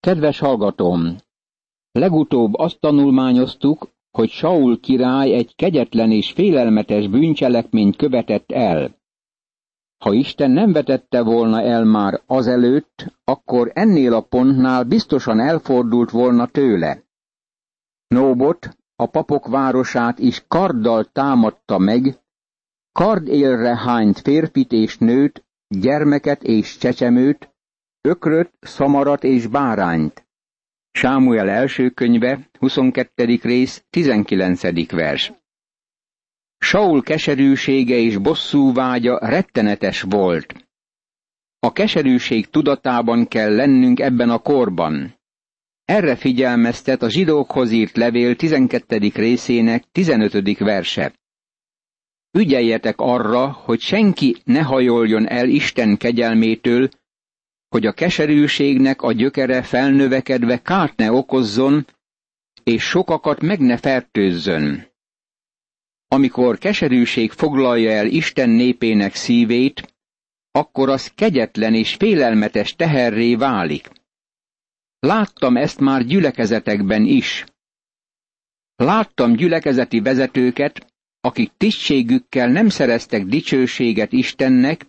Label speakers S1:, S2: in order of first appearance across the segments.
S1: Kedves hallgatóm! Legutóbb azt tanulmányoztuk, hogy Saul király egy kegyetlen és félelmetes bűncselekményt követett el. Ha Isten nem vetette volna el már azelőtt, akkor ennél a pontnál biztosan elfordult volna tőle. Nóbot, a papok városát is karddal támadta meg, kardélre hányt férfit és nőt, gyermeket és csecsemőt, ökröt, szamarat és bárányt. Sámuel első könyve, 22. rész, 19. vers. Saul keserűsége és bosszú vágya rettenetes volt. A keserűség tudatában kell lennünk ebben a korban. Erre figyelmeztet a zsidókhoz írt levél 12. részének 15. verse. Ügyeljetek arra, hogy senki ne hajoljon el Isten kegyelmétől, hogy a keserűségnek a gyökere felnövekedve kárt ne okozzon, és sokakat meg ne fertőzzön. Amikor keserűség foglalja el Isten népének szívét, akkor az kegyetlen és félelmetes teherré válik. Láttam ezt már gyülekezetekben is. Láttam gyülekezeti vezetőket, akik tisztségükkel nem szereztek dicsőséget Istennek,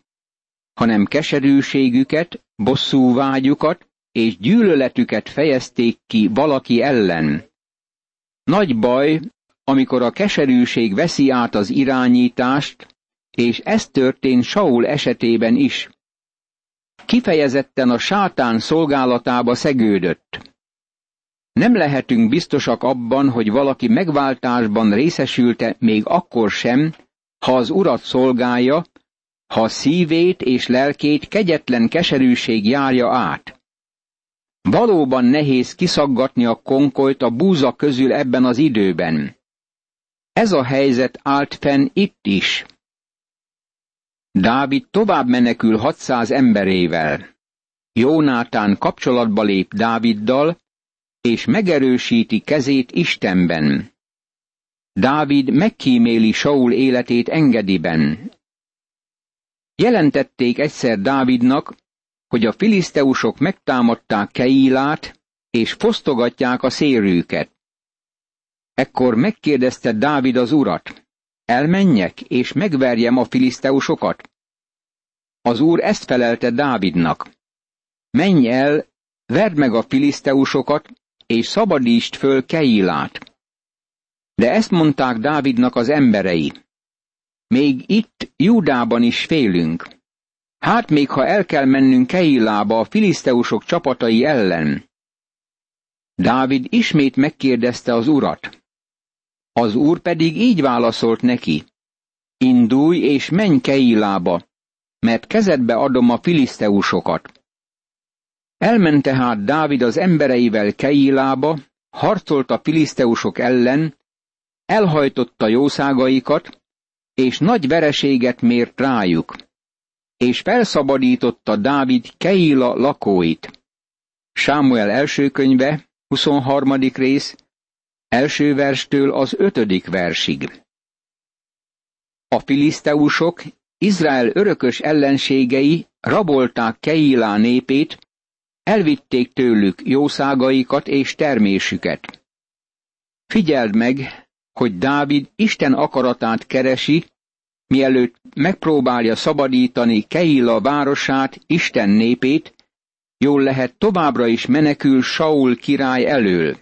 S1: hanem keserűségüket, bosszúvágyukat és gyűlöletüket fejezték ki valaki ellen. Nagy baj, amikor a keserűség veszi át az irányítást, és ez történt Saul esetében is. Kifejezetten a sátán szolgálatába szegődött. Nem lehetünk biztosak abban, hogy valaki megváltásban részesülte még akkor sem, ha az urat szolgálja, ha szívét és lelkét kegyetlen keserűség járja át. Valóban nehéz kiszaggatni a konkolt a búza közül ebben az időben. Ez a helyzet állt fenn itt is. Dávid tovább menekül 600 emberével. Jónátán kapcsolatba lép Dáviddal, és megerősíti kezét Istenben. Dávid megkíméli Saul életét engediben. Jelentették egyszer Dávidnak, hogy a filiszteusok megtámadták Keilát, és fosztogatják a szérőket. Ekkor megkérdezte Dávid az urat, elmenjek és megverjem a filiszteusokat? Az úr ezt felelte Dávidnak. Menj el, verd meg a filiszteusokat, és szabadítsd föl Keilát. De ezt mondták Dávidnak az emberei. Még itt, Júdában is félünk. Hát még ha el kell mennünk Keilába a filiszteusok csapatai ellen. Dávid ismét megkérdezte az urat. Az úr pedig így válaszolt neki. Indulj és menj Keilába, mert kezedbe adom a filiszteusokat. Elment tehát Dávid az embereivel Keilába, harcolt a filiszteusok ellen, elhajtotta jószágaikat, és nagy vereséget mért rájuk, és felszabadította Dávid Keila lakóit. Sámuel első könyve, 23. rész, első verstől az ötödik versig. A filiszteusok, Izrael örökös ellenségei rabolták Keilá népét, elvitték tőlük jószágaikat és termésüket. Figyeld meg, hogy Dávid Isten akaratát keresi, mielőtt megpróbálja szabadítani Keila városát, Isten népét, jól lehet továbbra is menekül Saul király elől.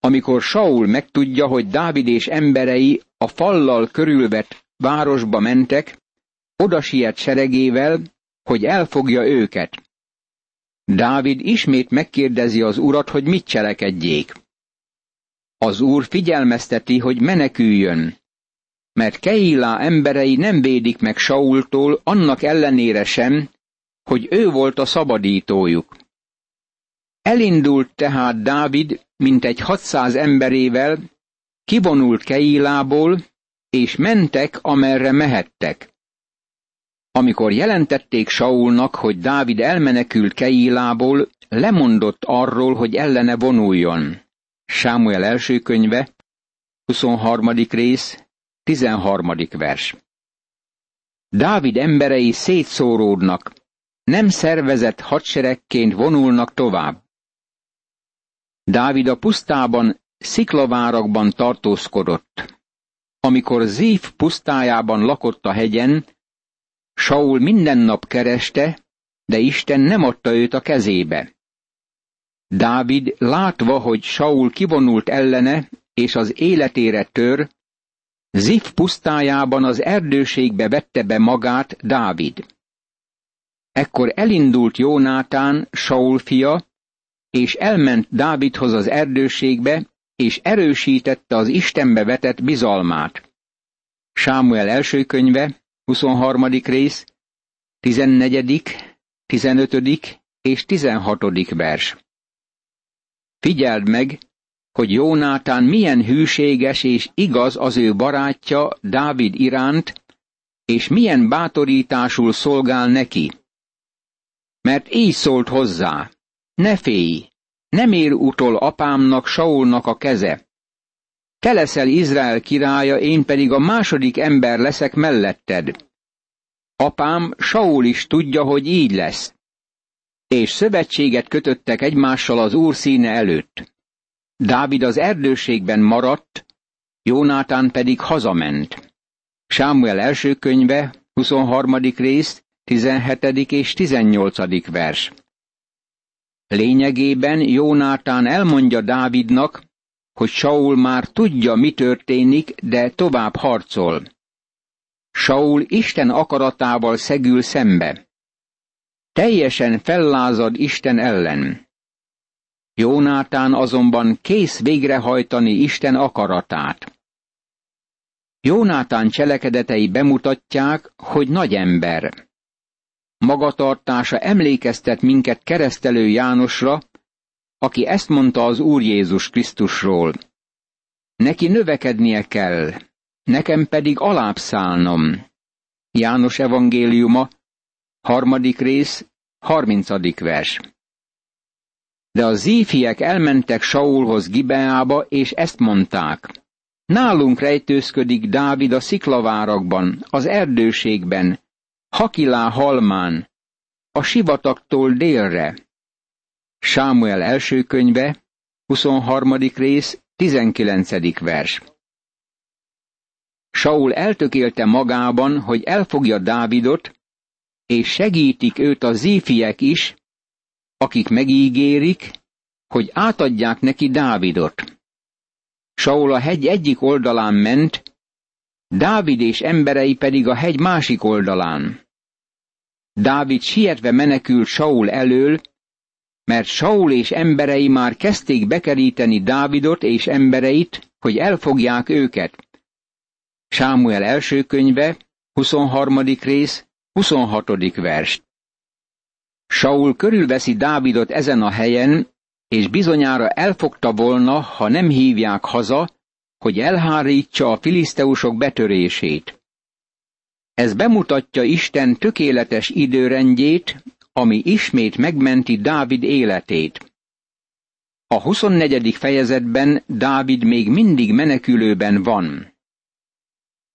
S1: Amikor Saul megtudja, hogy Dávid és emberei a fallal körülvett városba mentek, oda siet seregével, hogy elfogja őket. Dávid ismét megkérdezi az urat, hogy mit cselekedjék. Az úr figyelmezteti, hogy meneküljön, mert Keilá emberei nem védik meg Saultól annak ellenére sem, hogy ő volt a szabadítójuk. Elindult tehát Dávid, mint egy 600 emberével, kivonult Keilából, és mentek, amerre mehettek. Amikor jelentették Saulnak, hogy Dávid elmenekült Keilából, lemondott arról, hogy ellene vonuljon. Sámuel első könyve, 23. rész, 13. vers. Dávid emberei szétszóródnak, nem szervezett hadseregként vonulnak tovább. Dávid a pusztában sziklavárakban tartózkodott. Amikor Zív pusztájában lakott a hegyen, Saul minden nap kereste, de Isten nem adta őt a kezébe. Dávid látva, hogy Saul kivonult ellene, és az életére tör, Zif pusztájában az erdőségbe vette be magát Dávid. Ekkor elindult Jónátán, Saul fia, és elment Dávidhoz az erdőségbe, és erősítette az Istenbe vetett bizalmát. Sámuel első könyve, 23. rész, 14., 15. és 16. vers. Figyeld meg, hogy Jónátán milyen hűséges és igaz az ő barátja Dávid iránt, és milyen bátorításul szolgál neki. Mert így szólt hozzá, ne félj, nem ér utol apámnak, Saulnak a keze. Te leszel Izrael királya, én pedig a második ember leszek melletted. Apám, Saul is tudja, hogy így lesz. És szövetséget kötöttek egymással az úr színe előtt. Dávid az erdőségben maradt, Jónátán pedig hazament. Sámuel első könyve, 23. rész, 17. és 18. vers. Lényegében Jónátán elmondja Dávidnak, hogy Saul már tudja, mi történik, de tovább harcol. Saul Isten akaratával szegül szembe. Teljesen fellázad Isten ellen. Jónátán azonban kész végrehajtani Isten akaratát. Jónátán cselekedetei bemutatják, hogy nagy ember. Magatartása emlékeztet minket keresztelő Jánosra, aki ezt mondta az Úr Jézus Krisztusról. Neki növekednie kell, nekem pedig alábbszállnom. János evangéliuma, harmadik rész, harmincadik vers. De a zífiek elmentek Saulhoz Gibeába, és ezt mondták. Nálunk rejtőzködik Dávid a sziklavárakban, az erdőségben, Hakilá halmán, a sivatagtól délre. Sámuel első könyve, 23. rész, 19. vers. Saul eltökélte magában, hogy elfogja Dávidot, és segítik őt a zífiek is, akik megígérik, hogy átadják neki Dávidot. Saul a hegy egyik oldalán ment, Dávid és emberei pedig a hegy másik oldalán. Dávid sietve menekült Saul elől, mert Saul és emberei már kezdték bekeríteni Dávidot és embereit, hogy elfogják őket. Sámuel első könyve, 23. rész, 26. vers. Saul körülveszi Dávidot ezen a helyen, és bizonyára elfogta volna, ha nem hívják haza, hogy elhárítsa a filiszteusok betörését. Ez bemutatja Isten tökéletes időrendjét, ami ismét megmenti Dávid életét. A 24. fejezetben Dávid még mindig menekülőben van.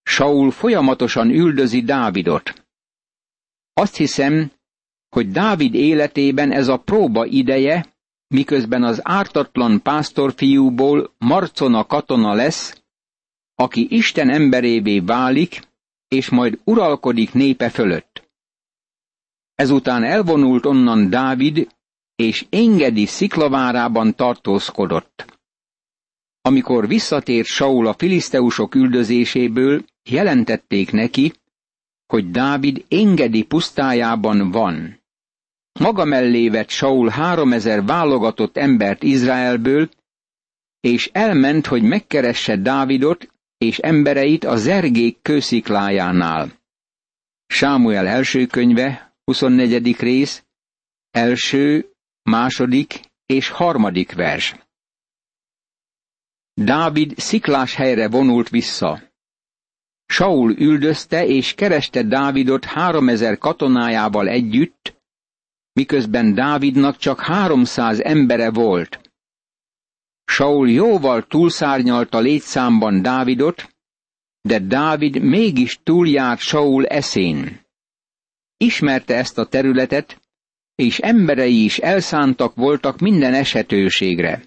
S1: Saul folyamatosan üldözi Dávidot. Azt hiszem, hogy Dávid életében ez a próba ideje, miközben az ártatlan pásztorfiúból Marcona katona lesz, aki Isten emberévé válik, és majd uralkodik népe fölött. Ezután elvonult onnan Dávid, és engedi sziklavárában tartózkodott. Amikor visszatért Saul a filiszteusok üldözéséből, jelentették neki, hogy Dávid engedi pusztájában van. Maga mellé vett Saul háromezer válogatott embert Izraelből, és elment, hogy megkeresse Dávidot, és embereit a zergék kősziklájánál. Sámuel első könyve, 24. rész, első, második és harmadik vers. Dávid sziklás helyre vonult vissza. Saul üldözte és kereste Dávidot háromezer katonájával együtt, miközben Dávidnak csak háromszáz embere volt. Saul jóval túlszárnyalta létszámban Dávidot, de Dávid mégis túljárt Saul eszén. Ismerte ezt a területet, és emberei is elszántak voltak minden esetőségre.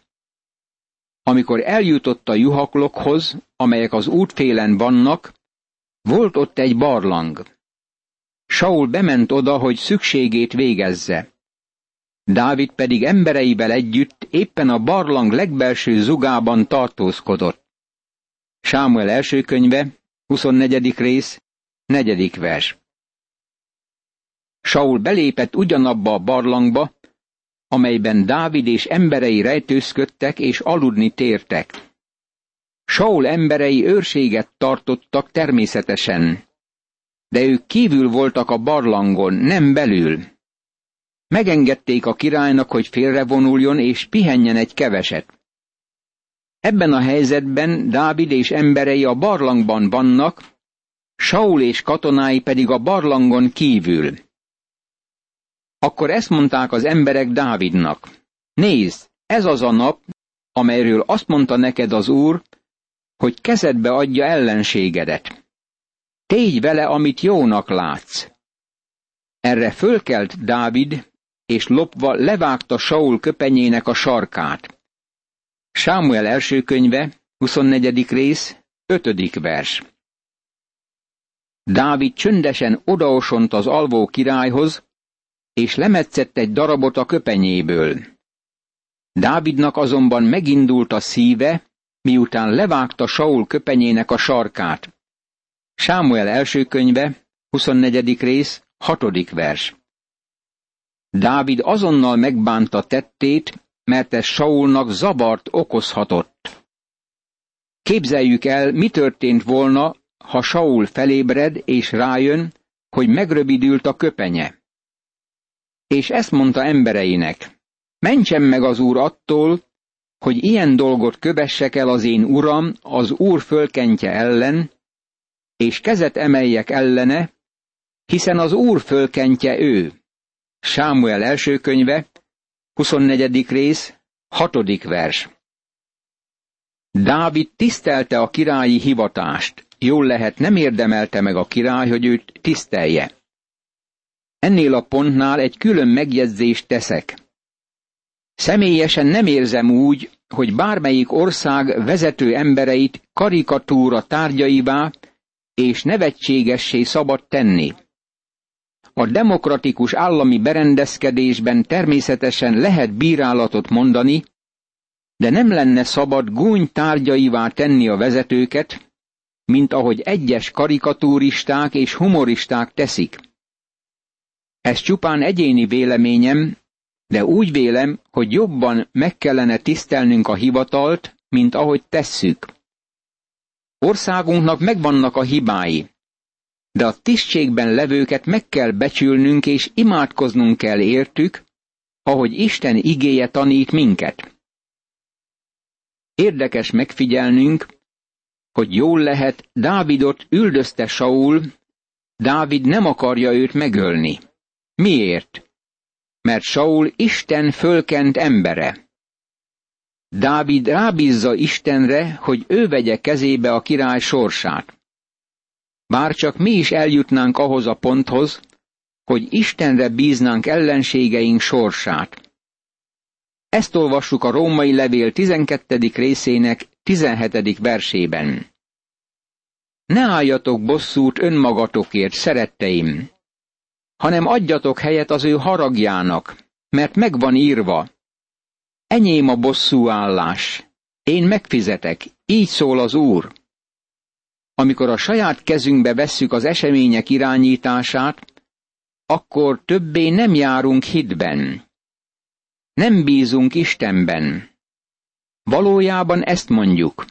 S1: amikor eljutott a juhaklokhoz, amelyek az útfélen vannak, volt ott egy barlang. Saul bement oda, hogy szükségét végezze. Dávid pedig embereivel együtt éppen a barlang legbelső zugában tartózkodott. Sámuel első könyve, 24. rész, 4. vers. Saul belépett ugyanabba a barlangba, amelyben Dávid és emberei rejtőzködtek és aludni tértek. Saul emberei őrséget tartottak természetesen, de ők kívül voltak a barlangon, nem belül. Megengedték a királynak, hogy félrevonuljon és pihenjen egy keveset. Ebben a helyzetben Dávid és emberei a barlangban vannak, Saul és katonái pedig a barlangon kívül. Akkor ezt mondták az emberek Dávidnak. Nézd, ez az a nap, amelyről azt mondta neked az Úr, hogy kezedbe adja ellenségedet. Tégy vele, amit jónak látsz. Erre fölkelt Dávid, és lopva levágta Saul köpenyének a sarkát. Sámuel első könyve, 24. rész, 5. vers. Dávid csöndesen odaosont az alvó királyhoz, és lemetszett egy darabot a köpenyéből. Dávidnak azonban megindult a szíve, miután levágta Saul köpenyének a sarkát. Sámuel első könyve, 24. rész, 6. vers. Dávid azonnal megbánta tettét, mert ez Saulnak zabart okozhatott. Képzeljük el, mi történt volna, ha Saul felébred és rájön, hogy megrövidült a köpenye. És ezt mondta embereinek, mentsen meg az úr attól, hogy ilyen dolgot kövessek el az én uram az úr fölkentje ellen, és kezet emeljek ellene, hiszen az úr fölkentje ő. Sámuel első könyve, 24. rész, 6. vers. Dávid tisztelte a királyi hivatást, jól lehet nem érdemelte meg a király, hogy őt tisztelje. Ennél a pontnál egy külön megjegyzést teszek. Személyesen nem érzem úgy, hogy bármelyik ország vezető embereit karikatúra tárgyaivá és nevetségessé szabad tenni. A demokratikus állami berendezkedésben természetesen lehet bírálatot mondani, de nem lenne szabad gúny tárgyaivá tenni a vezetőket, mint ahogy egyes karikatúristák és humoristák teszik. Ez csupán egyéni véleményem, de úgy vélem, hogy jobban meg kellene tisztelnünk a hivatalt, mint ahogy tesszük. Országunknak megvannak a hibái, de a tisztségben levőket meg kell becsülnünk és imádkoznunk kell értük, ahogy Isten igéje tanít minket. Érdekes megfigyelnünk, hogy jól lehet, Dávidot üldözte Saul, Dávid nem akarja őt megölni. Miért? Mert Saul Isten fölkent embere. Dávid rábízza Istenre, hogy ő vegye kezébe a király sorsát. Bár csak mi is eljutnánk ahhoz a ponthoz, hogy Istenre bíznánk ellenségeink sorsát. Ezt olvassuk a római levél 12. részének 17. versében. Ne álljatok bosszút önmagatokért, szeretteim, hanem adjatok helyet az ő haragjának, mert megvan írva. Enyém a bosszú állás, én megfizetek, így szól az Úr. Amikor a saját kezünkbe vesszük az események irányítását, akkor többé nem járunk hitben. Nem bízunk Istenben. Valójában ezt mondjuk.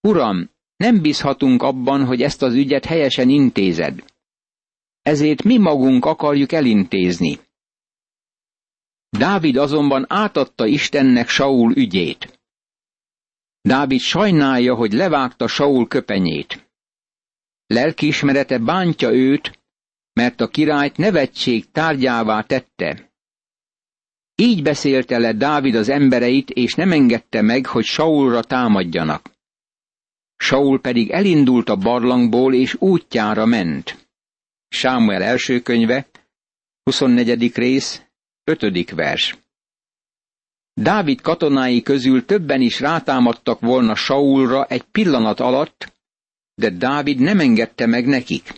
S1: Uram, nem bízhatunk abban, hogy ezt az ügyet helyesen intézed. Ezért mi magunk akarjuk elintézni. Dávid azonban átadta Istennek Saul ügyét. Dávid sajnálja, hogy levágta Saul köpenyét. Lelkiismerete bántja őt, mert a királyt nevetség tárgyává tette. Így beszélte le Dávid az embereit, és nem engedte meg, hogy Saulra támadjanak. Saul pedig elindult a barlangból, és útjára ment. Sámuel első könyve, 24. rész, 5. vers. Dávid katonái közül többen is rátámadtak volna Saulra egy pillanat alatt, de Dávid nem engedte meg nekik.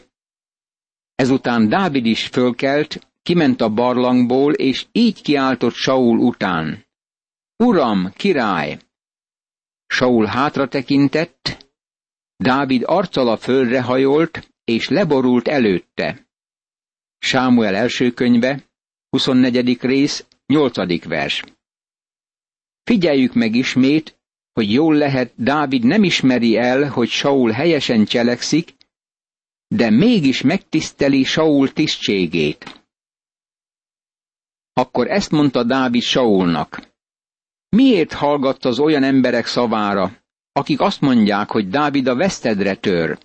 S1: Ezután Dávid is fölkelt, kiment a barlangból, és így kiáltott Saul után. Uram, király! Saul hátra tekintett, Dávid arccal a földre hajolt, és leborult előtte. Sámuel első könyve, 24. rész, 8. vers. Figyeljük meg ismét, hogy jól lehet, Dávid nem ismeri el, hogy Saul helyesen cselekszik, de mégis megtiszteli Saul tisztségét. Akkor ezt mondta Dávid Saulnak. Miért hallgatsz az olyan emberek szavára, akik azt mondják, hogy Dávid a vesztedre tör?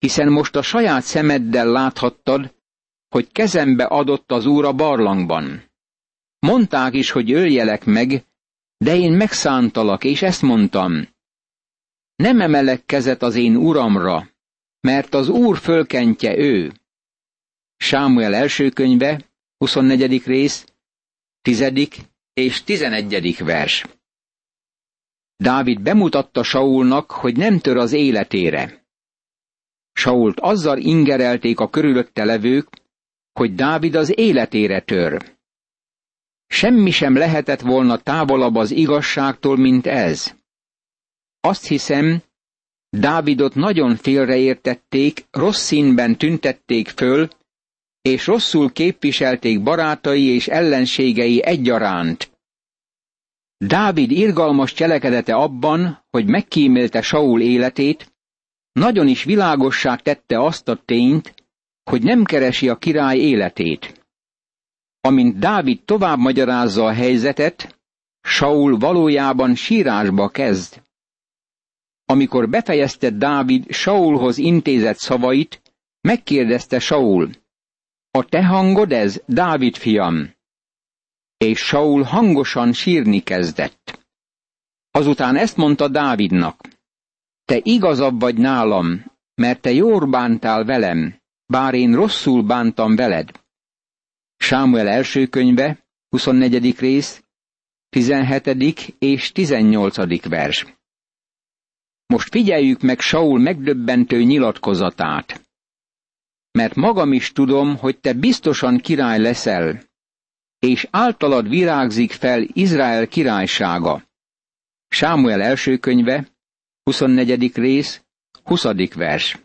S1: Hiszen most a saját szemeddel láthattad, hogy kezembe adott az úr a barlangban. Mondták is, hogy öljelek meg, de én megszántalak, és ezt mondtam. Nem emelek kezet az én uramra, mert az úr fölkentje ő. Sámuel első könyve, 24. rész, 10. és 11. vers. Dávid bemutatta Saulnak, hogy nem tör az életére. Sault azzal ingerelték a körülötte levők, hogy Dávid az életére tör. Semmi sem lehetett volna távolabb az igazságtól, mint ez. Azt hiszem, Dávidot nagyon félreértették, rossz színben tüntették föl, és rosszul képviselték barátai és ellenségei egyaránt. Dávid irgalmas cselekedete abban, hogy megkímélte Saul életét, nagyon is világossá tette azt a tényt, hogy nem keresi a király életét. Amint Dávid tovább magyarázza a helyzetet, Saul valójában sírásba kezd. Amikor befejezte Dávid Saulhoz intézett szavait, megkérdezte Saul, a te hangod ez, Dávid fiam? És Saul hangosan sírni kezdett. Azután ezt mondta Dávidnak, te igazabb vagy nálam, mert te jól bántál velem, bár én rosszul bántam veled. Sámuel első könyve, 24. rész, 17. és 18. vers. Most figyeljük meg Saul megdöbbentő nyilatkozatát. Mert magam is tudom, hogy te biztosan király leszel, és általad virágzik fel Izrael királysága. Sámuel első könyve, 24. rész, 20. vers.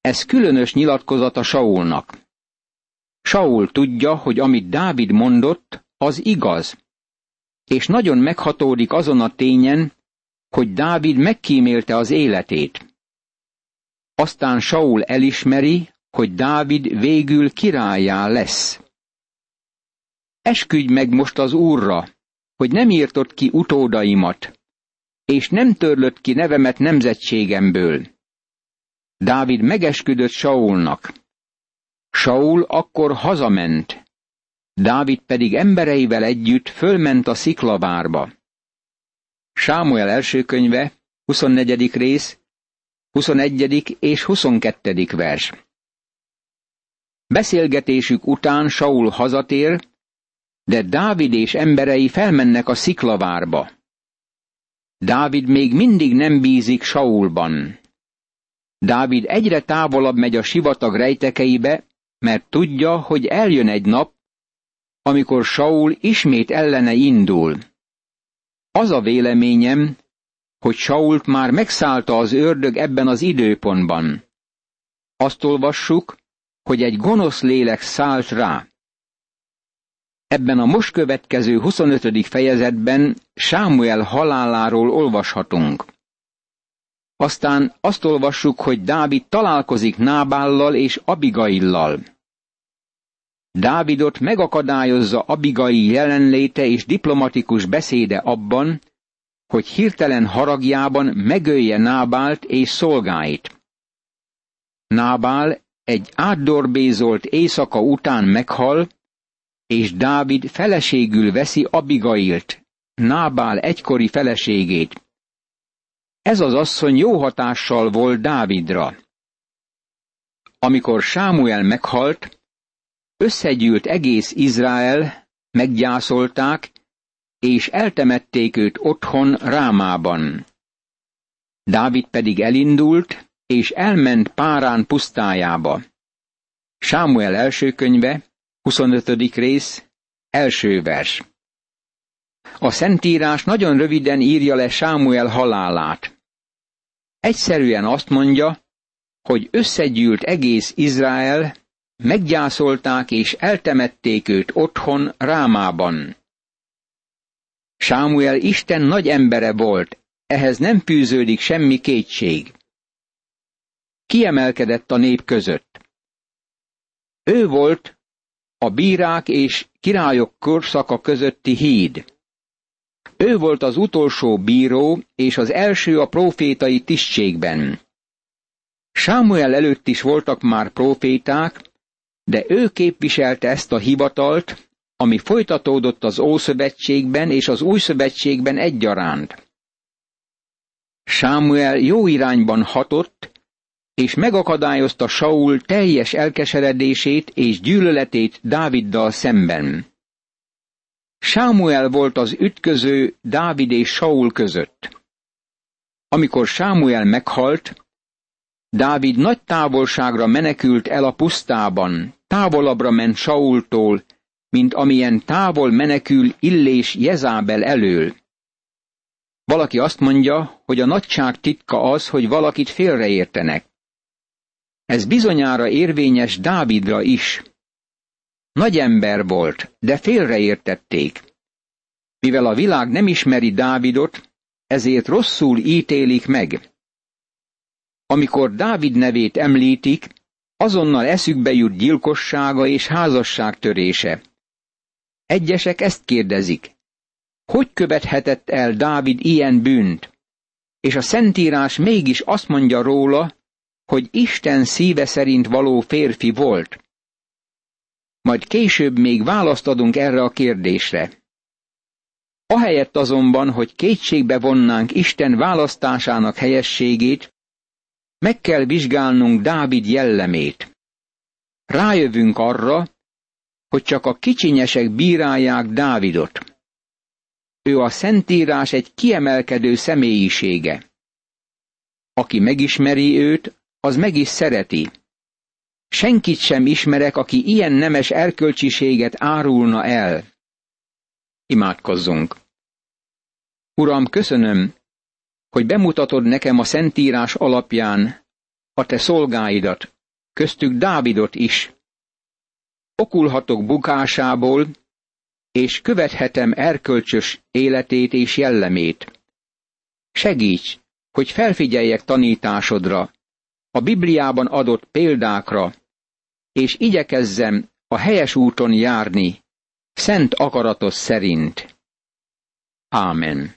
S1: Ez különös nyilatkozata Saulnak. Saul tudja, hogy amit Dávid mondott, az igaz, és nagyon meghatódik azon a tényen, hogy Dávid megkímélte az életét. Aztán Saul elismeri, hogy Dávid végül királyá lesz. Esküdj meg most az Úrra, hogy nem írtott ki utódaimat, és nem törlött ki nevemet nemzetségemből. Dávid megesküdött Saulnak. Saul akkor hazament, Dávid pedig embereivel együtt fölment a sziklavárba. Sámuel első könyve, 24. rész, 21. és 22. vers. Beszélgetésük után Saul hazatér, de Dávid és emberei felmennek a sziklavárba. Dávid még mindig nem bízik Saulban. Dávid egyre távolabb megy a sivatag rejtekeibe, mert tudja, hogy eljön egy nap, amikor Saul ismét ellene indul. Az a véleményem, hogy Sault már megszállta az ördög ebben az időpontban. Azt olvassuk, hogy egy gonosz lélek szállt rá. Ebben a most következő 25. fejezetben Sámuel haláláról olvashatunk. Aztán azt olvassuk, hogy Dávid találkozik Nábállal és Abigaillal. Dávidot megakadályozza Abigai jelenléte és diplomatikus beszéde abban, hogy hirtelen haragjában megölje Nábált és szolgáit. Nábál egy átdorbézolt éjszaka után meghal, és Dávid feleségül veszi Abigailt, Nábál egykori feleségét. Ez az asszony jó hatással volt Dávidra. Amikor Sámuel meghalt, összegyűlt egész Izrael, meggyászolták, és eltemették őt otthon Rámában. Dávid pedig elindult, és elment Párán pusztájába. Sámuel első könyve, 25. rész, első vers. A Szentírás nagyon röviden írja le Sámuel halálát. Egyszerűen azt mondja, hogy összegyűlt egész Izrael, meggyászolták és eltemették őt otthon Rámában. Sámuel Isten nagy embere volt, ehhez nem fűződik semmi kétség. Kiemelkedett a nép között. Ő volt a bírák és királyok korszaka közötti híd. Ő volt az utolsó bíró és az első a profétai tisztségben. Sámuel előtt is voltak már proféták, de ő képviselte ezt a hivatalt, ami folytatódott az Ószövetségben és az Új Szövetségben egyaránt. Sámuel jó irányban hatott, és megakadályozta Saul teljes elkeseredését és gyűlöletét Dáviddal szemben. Sámuel volt az ütköző Dávid és Saul között. Amikor Sámuel meghalt, Dávid nagy távolságra menekült el a pusztában, távolabbra ment Saultól, mint amilyen távol menekül Illés Jezábel elől. Valaki azt mondja, hogy a nagyság titka az, hogy valakit félreértenek. Ez bizonyára érvényes Dávidra is. Nagy ember volt, de félreértették. Mivel a világ nem ismeri Dávidot, ezért rosszul ítélik meg. Amikor Dávid nevét említik, azonnal eszükbe jut gyilkossága és házasságtörése. Egyesek ezt kérdezik. Hogy követhetett el Dávid ilyen bűnt? És a Szentírás mégis azt mondja róla, hogy Isten szíve szerint való férfi volt. Majd később még választ adunk erre a kérdésre. Ahelyett azonban, hogy kétségbe vonnánk Isten választásának helyességét, meg kell vizsgálnunk Dávid jellemét. Rájövünk arra, hogy csak a kicsinyesek bírálják Dávidot. Ő a Szentírás egy kiemelkedő személyisége. Aki megismeri őt, az meg is szereti. Senkit sem ismerek, aki ilyen nemes erkölcsiséget árulna el. Imádkozzunk. Uram, köszönöm, hogy bemutatod nekem a Szentírás alapján a te szolgáidat, köztük Dávidot is. Okulhatok bukásából, és követhetem erkölcsös életét és jellemét. Segíts, hogy felfigyeljek tanításodra, a Bibliában adott példákra, és igyekezzem a helyes úton járni, szent akaratos szerint. Ámen.